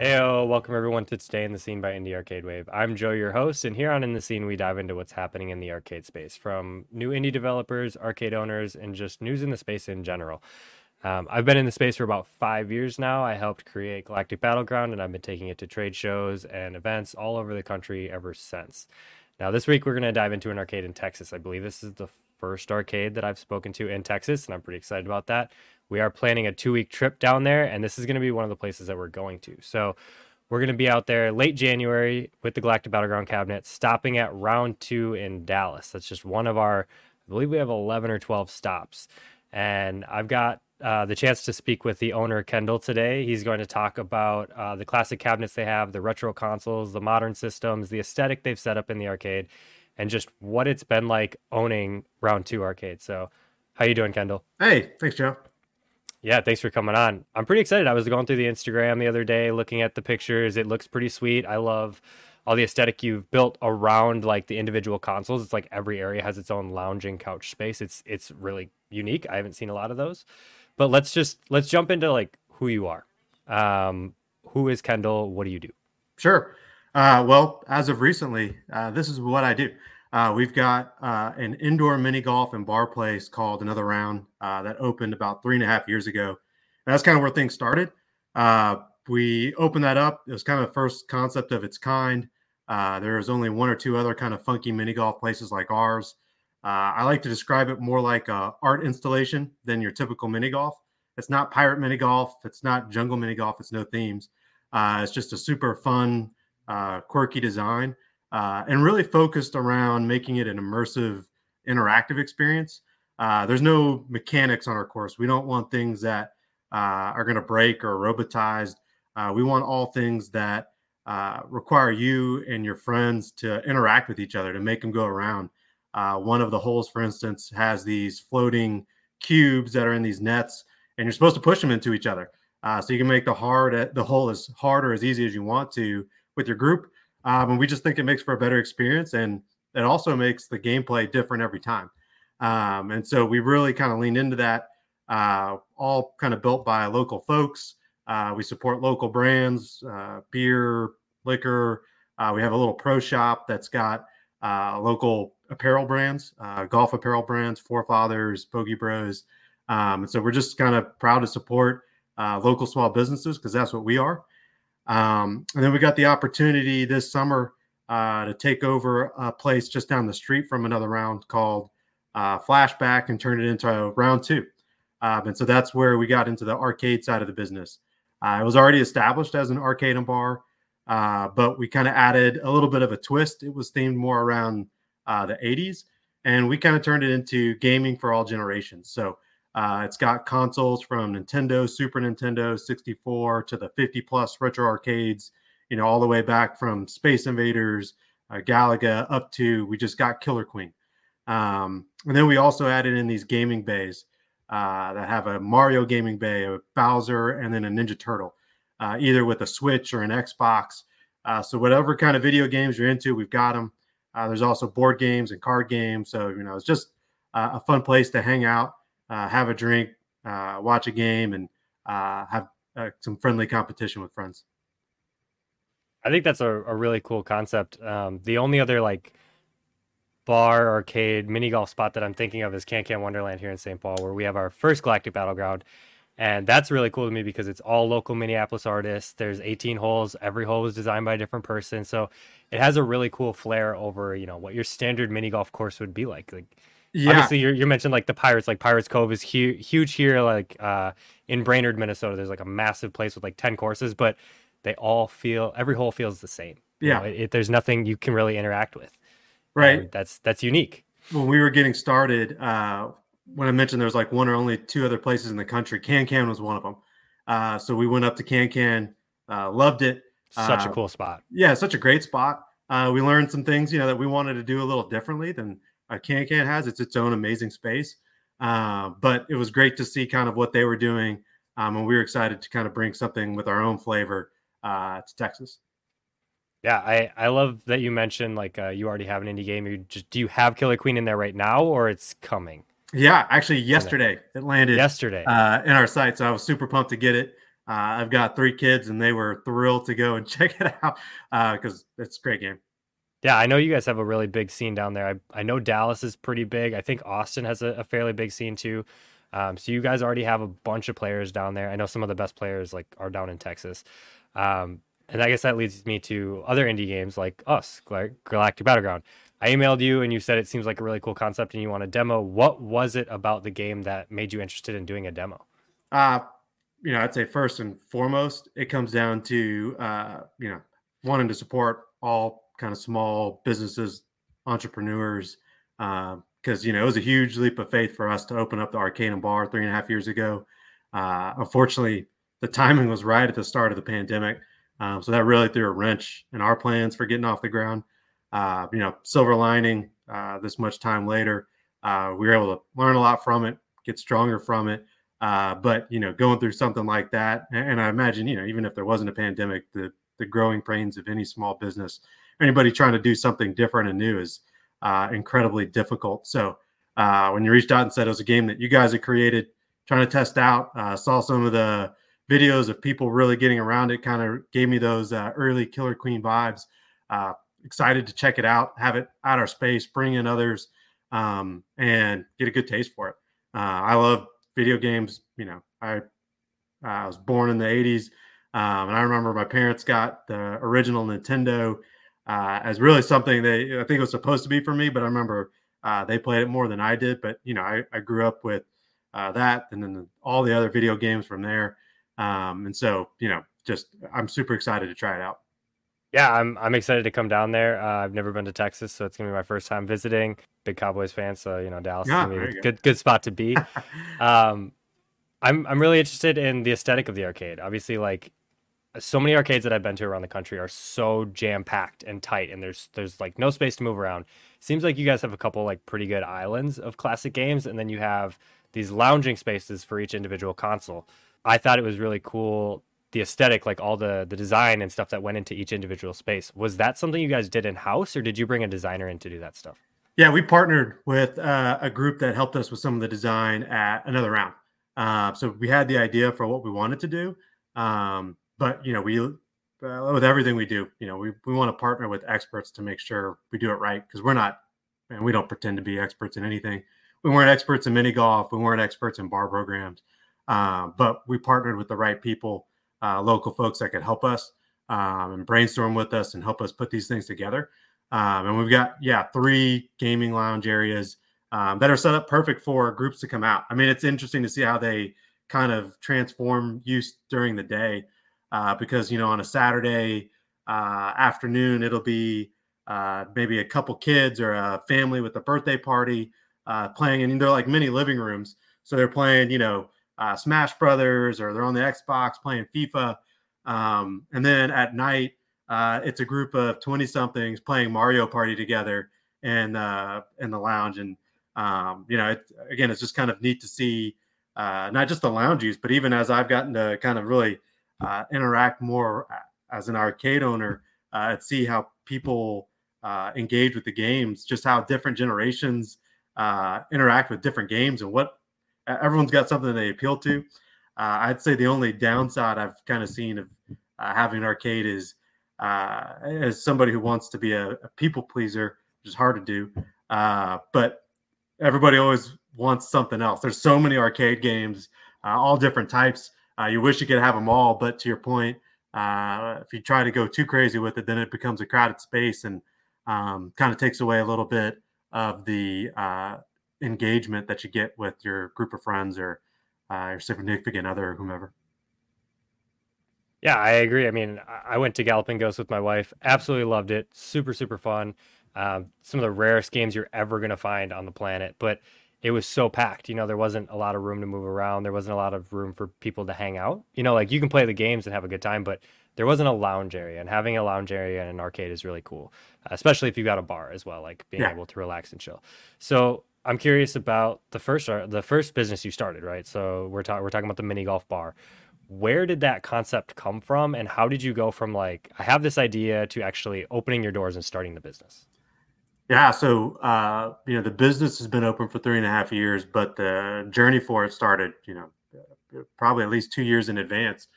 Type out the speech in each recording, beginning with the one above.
Heyo, welcome everyone to Today in the Scene by Indie Arcade Wave. I'm Joe, your host, and here on In the Scene, we dive into what's happening in the arcade space from new indie developers, arcade owners, and just news in the space in general. Um, I've been in the space for about five years now. I helped create Galactic Battleground, and I've been taking it to trade shows and events all over the country ever since. Now, this week, we're going to dive into an arcade in Texas. I believe this is the first arcade that I've spoken to in Texas, and I'm pretty excited about that we are planning a two week trip down there, and this is going to be one of the places that we're going to. So we're going to be out there late January with the Galactic Battleground cabinet, stopping at round two in Dallas. That's just one of our, I believe we have 11 or 12 stops. And I've got uh, the chance to speak with the owner, Kendall, today. He's going to talk about uh, the classic cabinets they have, the retro consoles, the modern systems, the aesthetic they've set up in the arcade, and just what it's been like owning round two arcade. So, how are you doing, Kendall? Hey, thanks, Joe. Yeah, thanks for coming on. I'm pretty excited. I was going through the Instagram the other day looking at the pictures. It looks pretty sweet. I love all the aesthetic you've built around like the individual consoles. It's like every area has its own lounging couch space. It's it's really unique. I haven't seen a lot of those. But let's just let's jump into like who you are. Um, who is Kendall? What do you do? Sure. Uh, well, as of recently, uh, this is what I do. Uh, we've got uh, an indoor mini golf and bar place called Another Round uh, that opened about three and a half years ago. That's kind of where things started. Uh, we opened that up. It was kind of the first concept of its kind. Uh, there was only one or two other kind of funky mini golf places like ours. Uh, I like to describe it more like a art installation than your typical mini golf. It's not pirate mini golf. It's not jungle mini golf. It's no themes. it's just a super fun, quirky design uh, and really focused around making it an immersive, interactive experience. Uh, there's no mechanics on our course. We don't want things that uh, are going to break or robotized. Uh, we want all things that uh, require you and your friends to interact with each other to make them go around. Uh, one of the holes, for instance, has these floating cubes that are in these nets, and you're supposed to push them into each other. so you can make the hard the hole as hard or as easy as you want to with your group um, and we just think it makes for a better experience, and it also makes the gameplay different every time. Um, and so we really kind of lean into that. Uh, all kind of built by local folks. Uh, we support local brands, uh, beer, liquor. Uh, we have a little pro shop that's got uh, local apparel brands, uh, golf apparel brands, Forefathers, Bogey Bros. Um, and so we're just kind of proud to support local small businesses because that's what we are. Um, and then we got the opportunity this summer uh, to take over a place just down the street from another round called uh, Flashback and turn it into a round two. Um, and so that's where we got into the arcade side of the business. Uh, it was already established as an arcade and bar, uh, but we kind of added a little bit of a twist. It was themed more around uh, the 80s, and we kind of turned it into gaming for all generations. So uh, it's got consoles from Nintendo, Super Nintendo, 64 to the 50 plus retro arcades, you know, all the way back from Space Invaders, uh, Galaga up to we just got Killer Queen. Um, and then we also added in these gaming bays uh, that have a Mario gaming bay, a Bowser, and then a Ninja Turtle, uh, either with a Switch or an Xbox. Uh, so whatever kind of video games you're into, we've got them. Uh, there's also board games and card games. So you know, it's just a fun place to hang out uh, have a drink, uh, watch a game, and uh, have uh, some friendly competition with friends. I think that's a, a really cool concept. Um, the only other like bar, arcade, mini golf spot that I'm thinking of is Can Can Wonderland here in St. Paul, where we have our first Galactic Battleground. And that's really cool to me because it's all local Minneapolis artists. There's 18 holes. Every hole was designed by a different person. So it has a really cool flair over, you know, what your standard mini golf course would be like. Like yeah. Obviously, you you mentioned like the Pirates, like Pirates Cove is hu- huge here, like uh, in Brainerd, Minnesota. There's like a massive place with like ten courses, but they all feel every hole feels the same. Yeah, you know, it, it, there's nothing you can really interact with. Right. And that's that's unique. When we were getting started, uh, when I mentioned there was like one or only two other places in the country, Can Can was one of them. Uh, so we went up to Can Can, uh, loved it. Such a uh, cool spot. Yeah, such a great spot. Uh, we learned some things, you know, that we wanted to do a little differently than uh, Can Can has. It's its own amazing space. Uh, but it was great to see kind of what they were doing. Um, and we were excited to kind of bring something with our own flavor uh, to Texas. Yeah, I, I love that you mentioned like uh, you already have an indie game. You just do you have Killer Queen in there right now, or it's coming? Yeah, actually, yesterday it landed yesterday uh, in our site, so I was super pumped to get it. Uh, I've got three kids, and they were thrilled to go and check it out because uh, it's a great game. Yeah, I know you guys have a really big scene down there. I, I know Dallas is pretty big. I think Austin has a, a fairly big scene too. Um, so you guys already have a bunch of players down there. I know some of the best players like are down in Texas. Um, and I guess that leads me to other indie games like us, like Galactic Battleground. I emailed you and you said it seems like a really cool concept and you want a demo. What was it about the game that made you interested in doing a demo? Uh, you know, I'd say first and foremost, it comes down to uh, you know wanting to support all kind of small businesses, entrepreneurs, because uh, you know it was a huge leap of faith for us to open up the and bar three and a half years ago. Uh, unfortunately, the timing was right at the start of the pandemic, um, so that really threw a wrench in our plans for getting off the ground. Uh, you know, silver lining, uh, this much time later, uh, we were able to learn a lot from it, get stronger from it. Uh, but you know, going through something like that, and I imagine you know, even if there wasn't a pandemic, the the growing pains of any small business, anybody trying to do something different and new is uh, incredibly difficult. So uh, when you reached out and said it was a game that you guys had created, trying to test out, uh, saw some of the videos of people really getting around it, kind of gave me those uh, early Killer Queen vibes. Uh, excited to check it out, have it at our space, bring in others, um, and get a good taste for it. I love video games. You know, I I was born in the '80s, um, and I remember my parents got the original Nintendo uh, as really something they I think it was supposed to be for me, but I remember uh, they played it more than I did. But you know, I, I grew up with uh, that, and then the, all the other video games from there. Um, and so, you know, just I'm super excited to try it out. Yeah, I'm I'm excited to come down there. Uh, I've never been to Texas, so it's gonna be my first time visiting. Big Cowboys fan, so you know Dallas yeah, is a good good spot to be. um, I'm I'm really interested in the aesthetic of the arcade. Obviously, like so many arcades that I've been to around the country are so jam packed and tight, and there's there's like no space to move around. Seems like you guys have a couple like pretty good islands of classic games, and then you have these lounging spaces for each individual console. I thought it was really cool the aesthetic, like all the the design and stuff that went into each individual space. Was that something you guys did in house, or did you bring a designer in to do that stuff? Yeah, we partnered with uh, a group that helped us with some of the design at another round. Uh, so we had the idea for what we wanted to do, um, but you know, we uh, with everything we do, you know, we we want to partner with experts to make sure we do it right because we're not, and we don't pretend to be experts in anything. We weren't experts in mini golf. We weren't experts in bar programs, uh, but we partnered with the right people uh, local folks that could help us um, and brainstorm with us and help us put these things together. Um, and we've got, yeah, three gaming lounge areas um, that are set up perfect for groups to come out. I mean, it's interesting to see how they kind of transform use during the day uh, because, you know, on a Saturday uh, afternoon, it'll be uh, maybe a couple kids or a family with a birthday party uh, playing, and they're like mini living rooms. So they're playing, you know, uh, Smash Brothers or they're on the Xbox playing FIFA. Um, and then at night, uh, it's a group of 20 somethings playing Mario Party together in, uh, in the lounge. And, um, you know, it, again, it's just kind of neat to see uh, not just the lounge use, but even as I've gotten to kind of really uh, interact more as an arcade owner, uh, and see how people uh, engage with the games, just how different generations uh, interact with different games and what everyone's got something they appeal to. Uh, I'd say the only downside I've kind of seen of uh, having an arcade is uh, as somebody who wants to be a, a people pleaser, which is hard to do. Uh, but everybody always wants something else. There's so many arcade games, uh, all different types. Uh, you wish you could have them all, but to your point, if you try to go too crazy with it, then it becomes a crowded space and um, kind of takes away a little bit of the engagement that you get with your group of friends or uh, your significant other or whomever. Yeah, I agree. I mean, I went to Galloping Ghost with my wife. Absolutely loved it. Super, super fun. Um, some of the rarest games you're ever going to find on the planet, but it was so packed. You know, there wasn't a lot of room to move around. There wasn't a lot of room for people to hang out. You know, like you can play the games and have a good time, but there wasn't a lounge area. And having a lounge area in an arcade is really cool, especially if you got a bar as well, like being yeah. able to relax and chill. So I'm curious about the first uh, the first business you started, right? So we're talking we're talking about the mini golf bar. Where did that concept come from, and how did you go from like I have this idea to actually opening your doors and starting the business? Yeah, so uh, you know the business has been open for three and a half years, but the journey for it started, you know, probably at least two years in advance.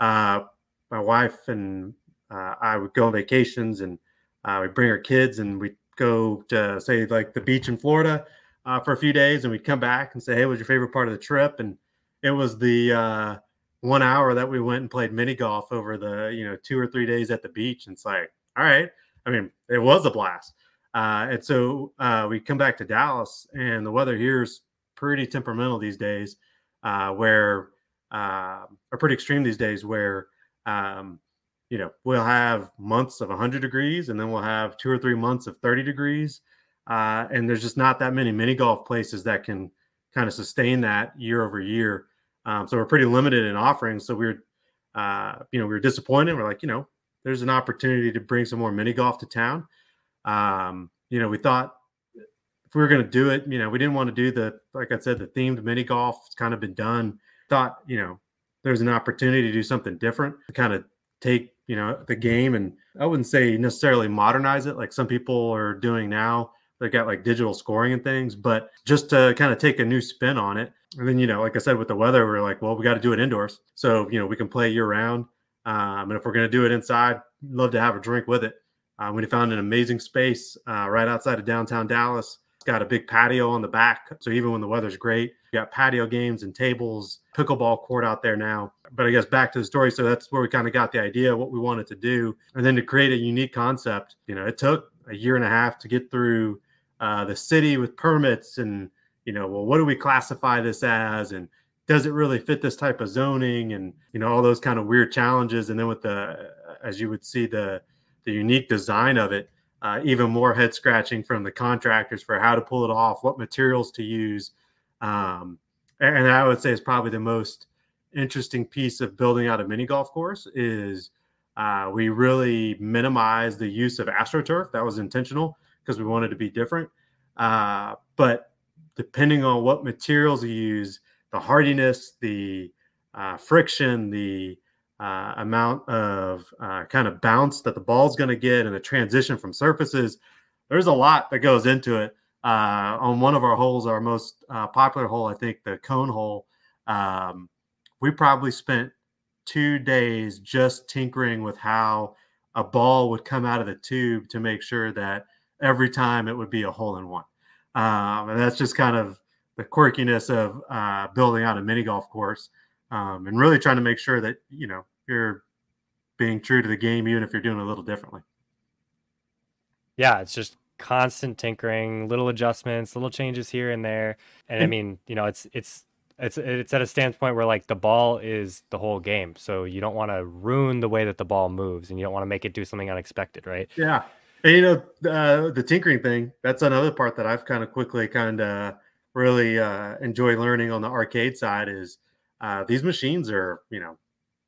uh, my wife and uh, I would go on vacations and uh, we bring our kids and we'd go to say like the beach in Florida uh, for a few days and we'd come back and say, Hey, what was your favorite part of the trip? And it was the uh, one hour that we went and played mini golf over the, you know, two or three days at the beach. And it's like, all right. I mean, it was a blast. Uh, and so uh, we come back to Dallas and the weather here is pretty temperamental these days, uh, where, uh, are pretty extreme these days where, um, you know, we'll have months of 100 degrees and then we'll have two or three months of 30 degrees. Uh, and there's just not that many mini golf places that can kind of sustain that year over year. Um, so we're pretty limited in offerings. So we are uh, you know, we were disappointed. We're like, you know, there's an opportunity to bring some more mini golf to town. Um, you know, we thought if we were going to do it, you know, we didn't want to do the, like I said, the themed mini golf. It's kind of been done. Thought, you know, there's an opportunity to do something different to kind of take you know the game and i wouldn't say necessarily modernize it like some people are doing now They've got like digital scoring and things but just to kind of take a new spin on it and then you know like i said with the weather we're like well we got to do it indoors so you know we can play year round um, and if we're going to do it inside love to have a drink with it uh, we found an amazing space uh, right outside of downtown dallas it's got a big patio on the back so even when the weather's great you got patio games and tables, pickleball court out there now. But I guess back to the story. So that's where we kind of got the idea, what we wanted to do. And then to create a unique concept, you know, it took a year and a half to get through uh, the city with permits and, you know, well, what do we classify this as? And does it really fit this type of zoning? And, you know, all those kind of weird challenges. And then with the, as you would see, the, the unique design of it, uh, even more head scratching from the contractors for how to pull it off, what materials to use, um, and I would say is probably the most interesting piece of building out a mini golf course is uh, we really minimize the use of astroturf. That was intentional because we wanted to be different. Uh, but depending on what materials you use, the hardiness, the uh, friction, the uh, amount of uh, kind of bounce that the ball's going to get, and the transition from surfaces, there's a lot that goes into it. Uh, on one of our holes, our most uh, popular hole, I think the cone hole, um, we probably spent two days just tinkering with how a ball would come out of the tube to make sure that every time it would be a hole in one. Um, and that's just kind of the quirkiness of uh, building out a mini golf course um, and really trying to make sure that, you know, you're being true to the game, even if you're doing a little differently. Yeah, it's just constant tinkering, little adjustments, little changes here and there. And I mean, you know, it's it's it's it's at a standpoint where like the ball is the whole game. So you don't want to ruin the way that the ball moves and you don't want to make it do something unexpected, right? Yeah. And you know, uh, the tinkering thing, that's another part that I've kind of quickly kind of really uh, enjoy learning on the arcade side is uh, these machines are, you know,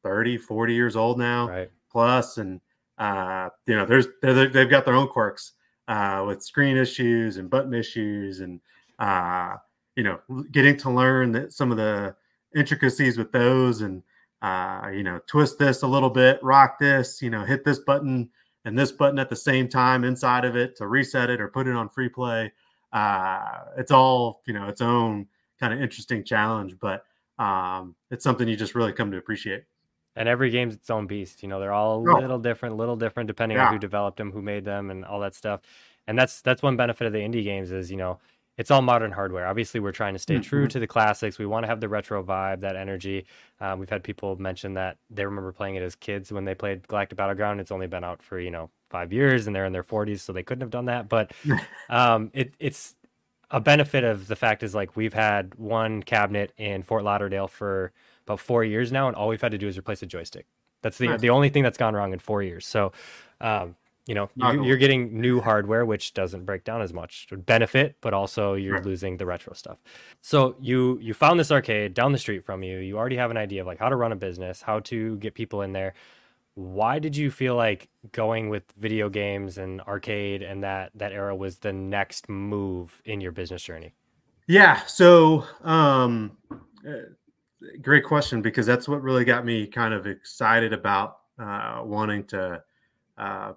30, 40 years old now right. plus, and uh, you know, there's they've got their own quirks uh, with screen issues and button issues, and uh, you know, getting to learn that some of the intricacies with those, and uh, you know, twist this a little bit, rock this, you know, hit this button and this button at the same time inside of it to reset it or put it on free play. Uh, it's all you know, its own kind of interesting challenge, but um, it's something you just really come to appreciate and every game's its own beast. You know, they're all a oh. little different, little different depending yeah. on who developed them, who made them, and all that stuff. And that's that's one benefit of the indie games is you know it's all modern hardware. Obviously, we're trying to stay mm-hmm. true to the classics. We want to have the retro vibe, that energy. Um, we've had people mention that they remember playing it as kids when they played Galactic Battleground. It's only been out for you know five years, and they're in their 40s, so they couldn't have done that. But um, it, it's a benefit of the fact is like we've had one cabinet in Fort Lauderdale for about four years now, and all we've had to do is replace a joystick. That's the nice. the only thing that's gone wrong in four years. So, um, you know, you, you're getting new hardware, which doesn't break down as much. Benefit, but also you're right. losing the retro stuff. So you you found this arcade down the street from you. You already have an idea of like how to run a business, how to get people in there. Why did you feel like going with video games and arcade and that that era was the next move in your business journey? Yeah. So um, great question because that's what really got me kind of excited about uh, wanting to uh,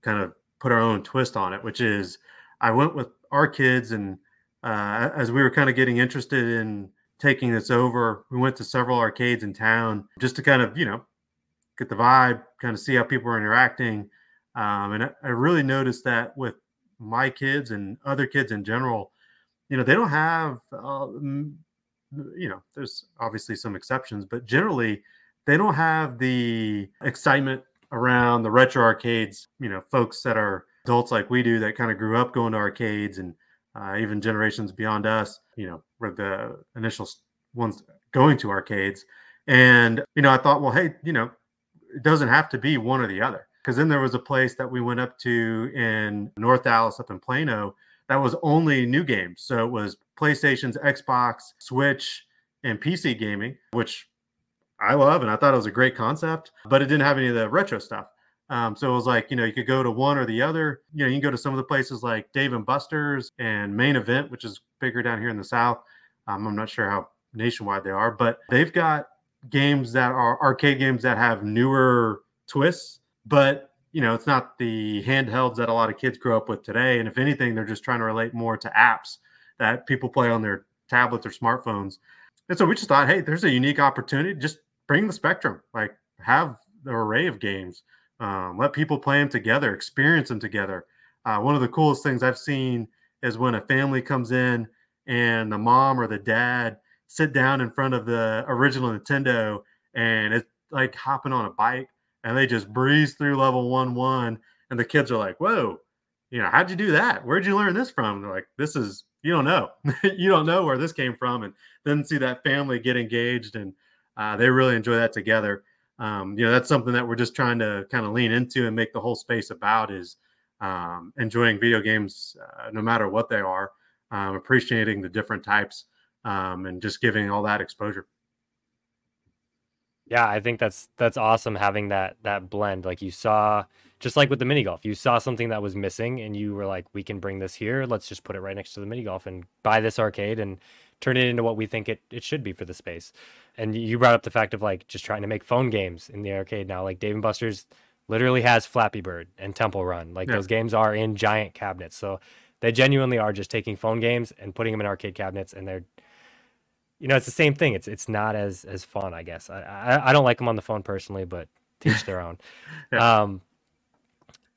kind of put our own twist on it, which is I went with our kids and uh, as we were kind of getting interested in taking this over, we went to several arcades in town just to kind of, you know, get the vibe, kind of see how people are interacting. Um, and I, I really noticed that with my kids and other kids in general, you know, they don't have, uh, you know, there's obviously some exceptions, but generally they don't have the excitement around the retro arcades. You know, folks that are adults like we do that kind of grew up going to arcades and uh, even generations beyond us, you know, were the initial ones going to arcades. And, you know, I thought, well, hey, you know, it doesn't have to be one or the other. Because then there was a place that we went up to in North Dallas, up in Plano, that was only new games. So it was PlayStation's, Xbox, Switch, and PC gaming, which I love. And I thought it was a great concept, but it didn't have any of the retro stuff. Um, so it was like, you know, you could go to one or the other. You know, you can go to some of the places like Dave and Buster's and Main Event, which is bigger down here in the South. Um, I'm not sure how nationwide they are, but they've got games that are arcade games that have newer twists, but you know, it's not the handhelds that a lot of kids grow up with today. And if anything, they're just trying to relate more to apps that people play on their tablets or smartphones. And so we just thought, hey, there's a unique opportunity. Just bring the spectrum, like have the array of games, um, let people play them together, experience them together. Uh, one of the coolest things I've seen is when a family comes in and the mom or the dad sit down in front of the original Nintendo and it's like hopping on a bike and they just breeze through level one one and the kids are like, whoa, you know, how'd you do that? Where'd you learn this from? And they're like, this is you don't know. you don't know where this came from. And then see that family get engaged and uh, they really enjoy that together. Um, you know, that's something that we're just trying to kind of lean into and make the whole space about is um, enjoying video games uh, no matter what they are, um, appreciating the different types um, and just giving all that exposure. Yeah, I think that's that's awesome having that that blend. Like you saw, just like with the mini golf, you saw something that was missing, and you were like, "We can bring this here. Let's just put it right next to the mini golf and buy this arcade and turn it into what we think it, it should be for the space." And you brought up the fact of like just trying to make phone games in the arcade now. Like Dave and Buster's literally has Flappy Bird and Temple Run. Like yeah. those games are in giant cabinets, so they genuinely are just taking phone games and putting them in arcade cabinets, and they're you know, it's the same thing. It's it's not as as fun, I guess. I I, I don't like them on the phone personally, but teach their own. yeah. Um,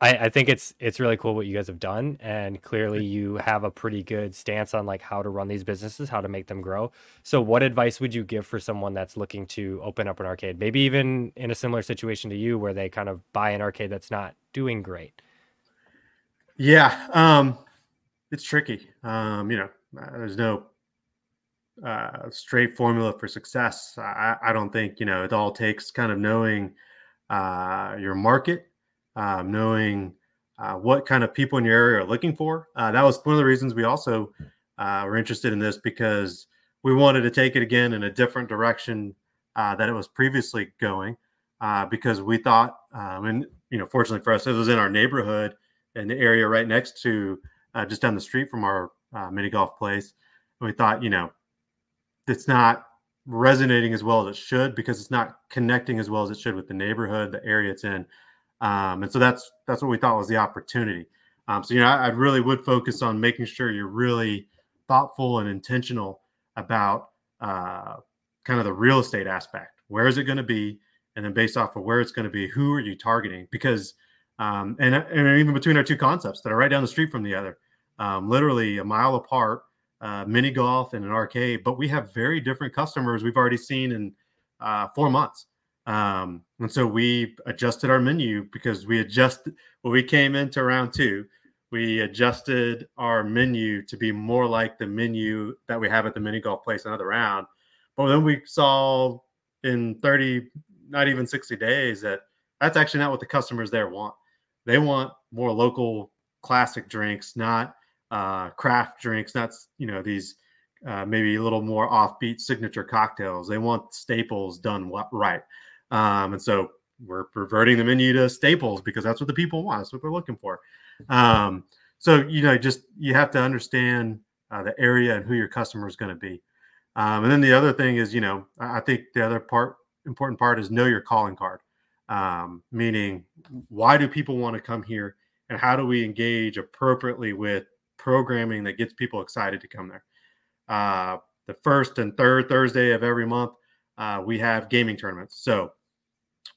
I I think it's it's really cool what you guys have done, and clearly you have a pretty good stance on like how to run these businesses, how to make them grow. So, what advice would you give for someone that's looking to open up an arcade, maybe even in a similar situation to you, where they kind of buy an arcade that's not doing great? Yeah, um, it's tricky. Um, you know, there's no uh, straight formula for success. I, I, don't think you know it all takes kind of knowing uh, your market, um, knowing uh, what kind of people in your area are looking for. Uh, that was one of the reasons we also uh, were interested in this because we wanted to take it again in a different direction uh, that it was previously going. because we thought, um, and you know, fortunately for us, it was in our neighborhood in the area right next to just down the street from our mini golf place. And we thought, you know, it's not resonating as well as it should because it's not connecting as well as it should with the neighborhood, the area it's in. Um, and so that's that's what we thought was the opportunity. Um, so you know, I, I, really would focus on making sure you're really thoughtful and intentional about uh, kind of the real estate aspect. Where is it going to be? And then based off of where it's going to be, who are you targeting? Because um, and, and even between our two concepts that are right down the street from the other, um, literally a mile apart, uh, mini golf and an arcade, but we have very different customers we've already seen in uh, four months. Um, and so we adjusted our menu because we adjusted when we came into round two, we adjusted our menu to be more like the menu that we have at the mini golf place another round. But then we saw in 30, not even 60 days that that's actually not what the customers there want. They want more local classic drinks, not uh, craft drinks, not you know these uh, maybe a little more offbeat signature cocktails. They want staples done right, um, and so we're reverting the menu to staples because that's what the people want. That's what they're looking for. Um, so you know, just you have to understand uh, the area and who your customer is going to be. Um, and then the other thing is, you know, I think the other part, important part, is know your calling card. Um, meaning, why do people want to come here, and how do we engage appropriately with programming that gets people excited to come there. Uh, the first and third Thursday of every month, uh, we have gaming tournaments. So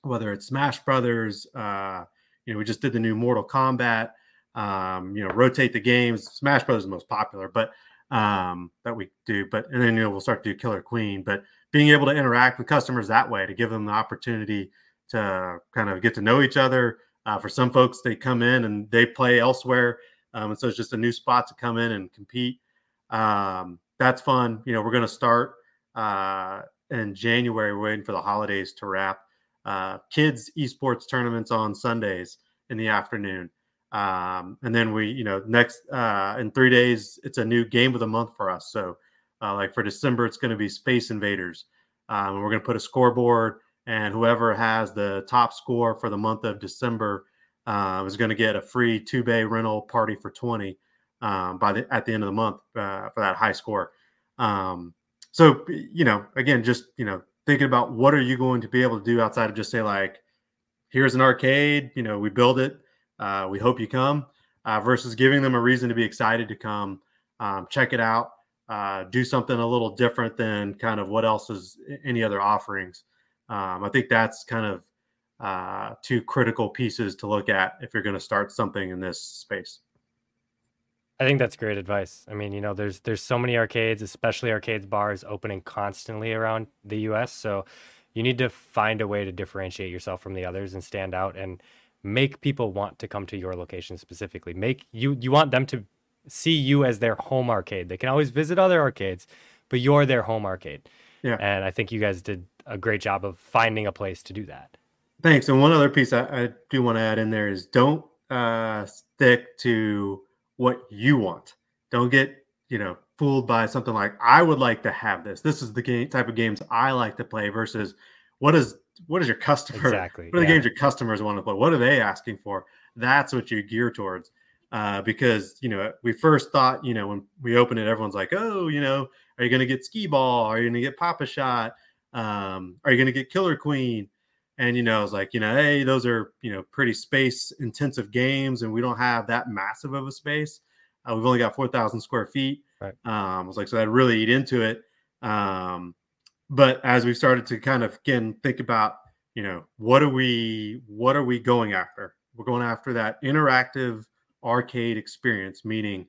whether it's Smash Brothers, uh, you know, we just did the new Mortal Kombat. Um, you know, rotate the games. Smash Brothers is the most popular, but um, that we do. But and then you know we'll start to do Killer Queen. But being able to interact with customers that way to give them the opportunity to kind of get to know each other. Uh, for some folks, they come in and they play elsewhere, um, and so it's just a new spot to come in and compete. Um, that's fun. You know, we're going to start uh, in January. We're waiting for the holidays to wrap. Uh, kids esports tournaments on Sundays in the afternoon. Um, and then we, you know, next uh, in three days, it's a new game of the month for us. So, uh, like for December, it's going to be Space Invaders. Um, we're going to put a scoreboard, and whoever has the top score for the month of December uh, was going to get a free two bay rental party for 20 um, by the at the end of the month uh, for that high score. Um, so, you know, again, just you know, thinking about what are you going to be able to do outside of just say like, here's an arcade, you know, we build it uh, we hope you come uh, versus giving them a reason to be excited to come, um, check it out, uh, do something a little different than kind of what else is any other offerings. Um, I think that's kind of uh, two critical pieces to look at if you're going to start something in this space. I think that's great advice. I mean, you know, there's there's so many arcades, especially arcades bars opening constantly around the US, so you need to find a way to differentiate yourself from the others and stand out and make people want to come to your location specifically. Make you you want them to see you as their home arcade. They can always visit other arcades, but you're their home arcade. Yeah. And I think you guys did a great job of finding a place to do that. Thanks. And one other piece I, I do want to add in there is don't uh, stick to what you want. Don't get, you know, fooled by something like I would like to have this. This is the game type of games I like to play versus what is what is your customer exactly what are the games your customers want to play what are they asking for that's what you gear towards uh, because you know we first thought you know when we opened it everyone's like oh you know are you going to get Skee-Ball are you going to get Pop-A-Shot um, are you going to get killer queen and you know it's like you know hey those are you know pretty space intensive games and we don't have that massive of a space. Uh, we've only got 4000 square feet. Right. Um, I was like so that really eat into it. Um, but as we started to kind of again think about you know what are we what are we going after? We're going after that interactive arcade experience meaning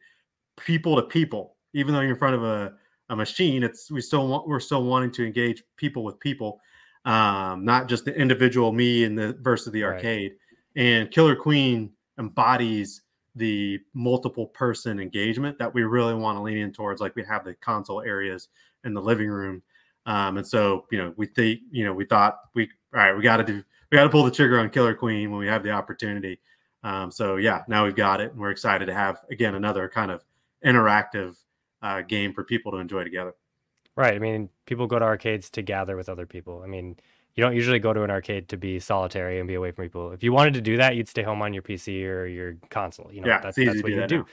people to people. Even though you're in front of a, a machine it's we still want we're still wanting to engage people with people um, not just the individual me and the versus the arcade right. and killer queen embodies the multiple person engagement that we really want to lean in towards like we have the console areas in the living room um, and so, you know, we think, you know, we thought we, all right, we got to do, we got to pull the trigger on Killer Queen when we have the opportunity. Um, so yeah, now we've got it, and we're excited to have again another kind of interactive uh, game for people to enjoy together. Right. I mean, people go to arcades to gather with other people. I mean, you don't usually go to an arcade to be solitary and be away from people. If you wanted to do that, you'd stay home on your PC or your console. You know, yeah, that's, that's what you do.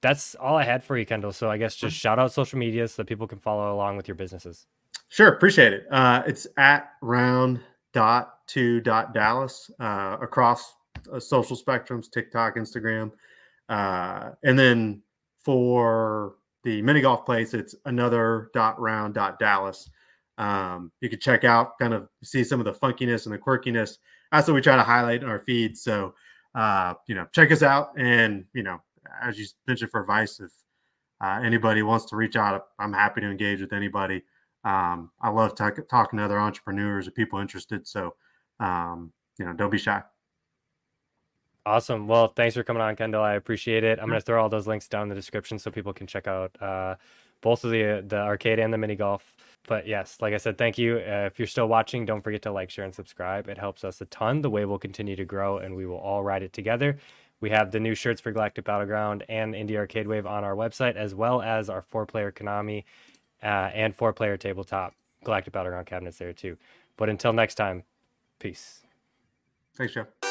That's all I had for you, Kendall. So I guess just shout out social media so that people can follow along with your businesses. Sure, appreciate it. Uh, it's at round dot two dot Dallas uh, across uh, social spectrums, TikTok, Instagram, uh, and then for the mini golf place, it's another dot round dot Dallas. Um, you can check out, kind of see some of the funkiness and the quirkiness. That's what we try to highlight in our feed. So, uh, you know, check us out. And you know, as you mentioned for advice, if uh, anybody wants to reach out, I'm happy to engage with anybody um, I love t- talking to other entrepreneurs or people interested. So, um, you know, don't be shy. Awesome. Well, thanks for coming on, Kendall. I appreciate it. I'm going to throw all those links down in the description so people can check out uh, both of the the arcade and the mini golf. But yes, like I said, thank you. Uh, if you're still watching, don't forget to like, share, and subscribe. It helps us a ton. The way we'll continue to grow, and we will all ride it together. We have the new shirts for Galactic Battleground and Indie Arcade Wave on our website, as well as our four-player Konami uh, and four player tabletop Galactic Battleground cabinets there too. But until next time, peace. Thanks, Jeff.